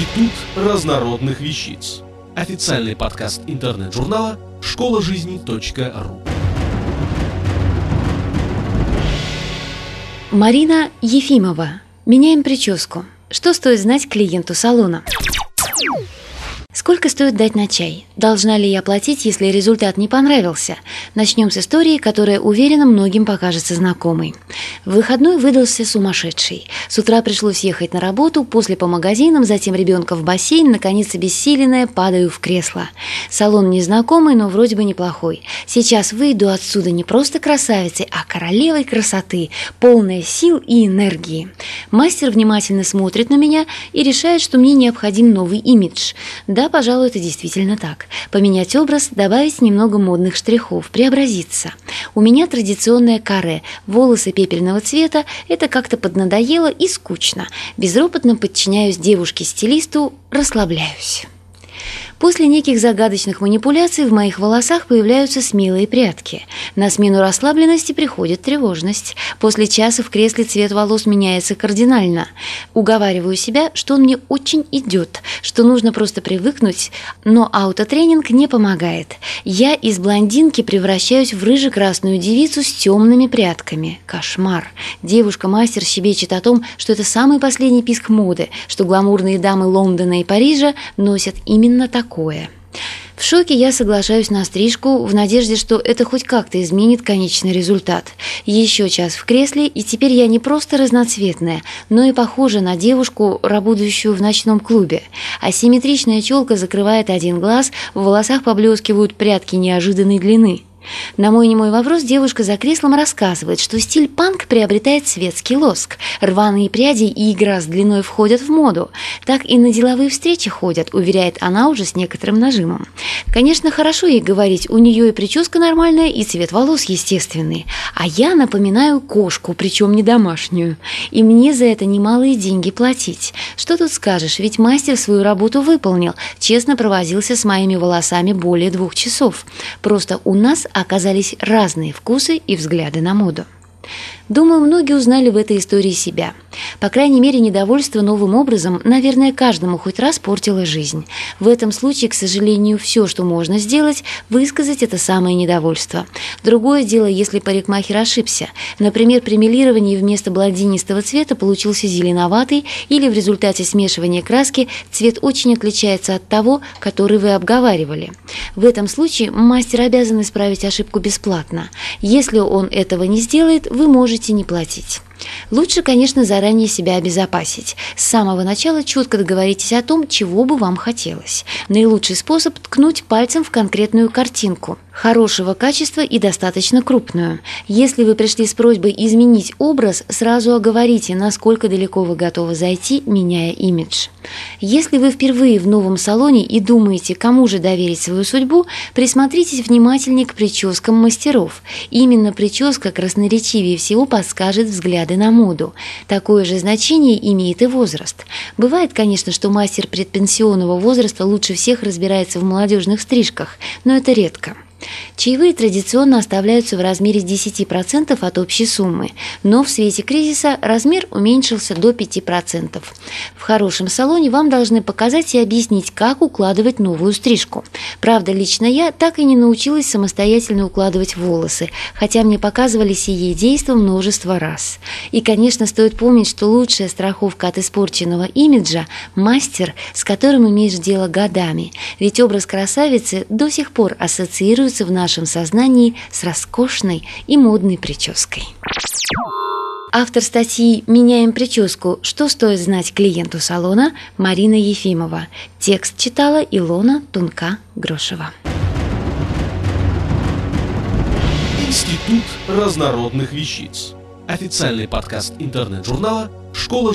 Институт разнородных вещиц. Официальный подкаст интернет-журнала школа жизни.ру. Марина Ефимова. Меняем прическу. Что стоит знать клиенту салона? Сколько стоит дать на чай? Должна ли я платить, если результат не понравился? Начнем с истории, которая, уверена, многим покажется знакомой. Выходной выдался сумасшедший. С утра пришлось ехать на работу, после по магазинам, затем ребенка в бассейн, наконец обессиленная, падаю в кресло. Салон незнакомый, но вроде бы неплохой. Сейчас выйду отсюда не просто красавицей, а королевой красоты, полная сил и энергии. Мастер внимательно смотрит на меня и решает, что мне необходим новый имидж – да, пожалуй, это действительно так. Поменять образ, добавить немного модных штрихов, преобразиться. У меня традиционное каре, волосы пепельного цвета, это как-то поднадоело и скучно. Безропотно подчиняюсь девушке-стилисту, расслабляюсь. После неких загадочных манипуляций в моих волосах появляются смелые прятки. На смену расслабленности приходит тревожность. После часа в кресле цвет волос меняется кардинально. Уговариваю себя, что он мне очень идет, что нужно просто привыкнуть, но аутотренинг не помогает. Я из блондинки превращаюсь в рыже-красную девицу с темными прядками. Кошмар. Девушка-мастер щебечет о том, что это самый последний писк моды, что гламурные дамы Лондона и Парижа носят именно так такое. В шоке я соглашаюсь на стрижку в надежде, что это хоть как-то изменит конечный результат. Еще час в кресле, и теперь я не просто разноцветная, но и похожа на девушку, работающую в ночном клубе. Асимметричная челка закрывает один глаз, в волосах поблескивают прядки неожиданной длины. На мой немой вопрос девушка за креслом рассказывает, что стиль панк приобретает светский лоск. Рваные пряди и игра с длиной входят в моду. Так и на деловые встречи ходят, уверяет она уже с некоторым нажимом. Конечно, хорошо ей говорить, у нее и прическа нормальная, и цвет волос естественный. А я напоминаю кошку, причем не домашнюю. И мне за это немалые деньги платить. Что тут скажешь, ведь мастер свою работу выполнил, честно провозился с моими волосами более двух часов. Просто у нас оказались разные вкусы и взгляды на моду. Думаю, многие узнали в этой истории себя. По крайней мере, недовольство новым образом, наверное, каждому хоть раз портило жизнь. В этом случае, к сожалению, все, что можно сделать, высказать это самое недовольство. Другое дело, если парикмахер ошибся. Например, при милировании вместо блондинистого цвета получился зеленоватый или в результате смешивания краски цвет очень отличается от того, который вы обговаривали. В этом случае мастер обязан исправить ошибку бесплатно. Если он этого не сделает, вы можете не платить. Лучше, конечно, заранее себя обезопасить. С самого начала четко договоритесь о том, чего бы вам хотелось. Наилучший способ – ткнуть пальцем в конкретную картинку – хорошего качества и достаточно крупную. Если вы пришли с просьбой изменить образ, сразу оговорите, насколько далеко вы готовы зайти, меняя имидж. Если вы впервые в новом салоне и думаете, кому же доверить свою судьбу, присмотритесь внимательнее к прическам мастеров. Именно прическа красноречивее всего подскажет взгляды на моду. Такое же значение имеет и возраст. Бывает, конечно, что мастер предпенсионного возраста лучше всех разбирается в молодежных стрижках, но это редко. Чаевые традиционно оставляются в размере 10% от общей суммы, но в свете кризиса размер уменьшился до 5%. В хорошем салоне вам должны показать и объяснить, как укладывать новую стрижку. Правда, лично я так и не научилась самостоятельно укладывать волосы, хотя мне показывали сие действо множество раз. И, конечно, стоит помнить, что лучшая страховка от испорченного имиджа – мастер, с которым имеешь дело годами, ведь образ красавицы до сих пор ассоциируется в нашем сознании с роскошной и модной прической. Автор статьи «Меняем прическу. Что стоит знать клиенту салона» Марина Ефимова. Текст читала Илона Тунка-Грошева. Институт разнородных вещиц. Официальный подкаст интернет-журнала школа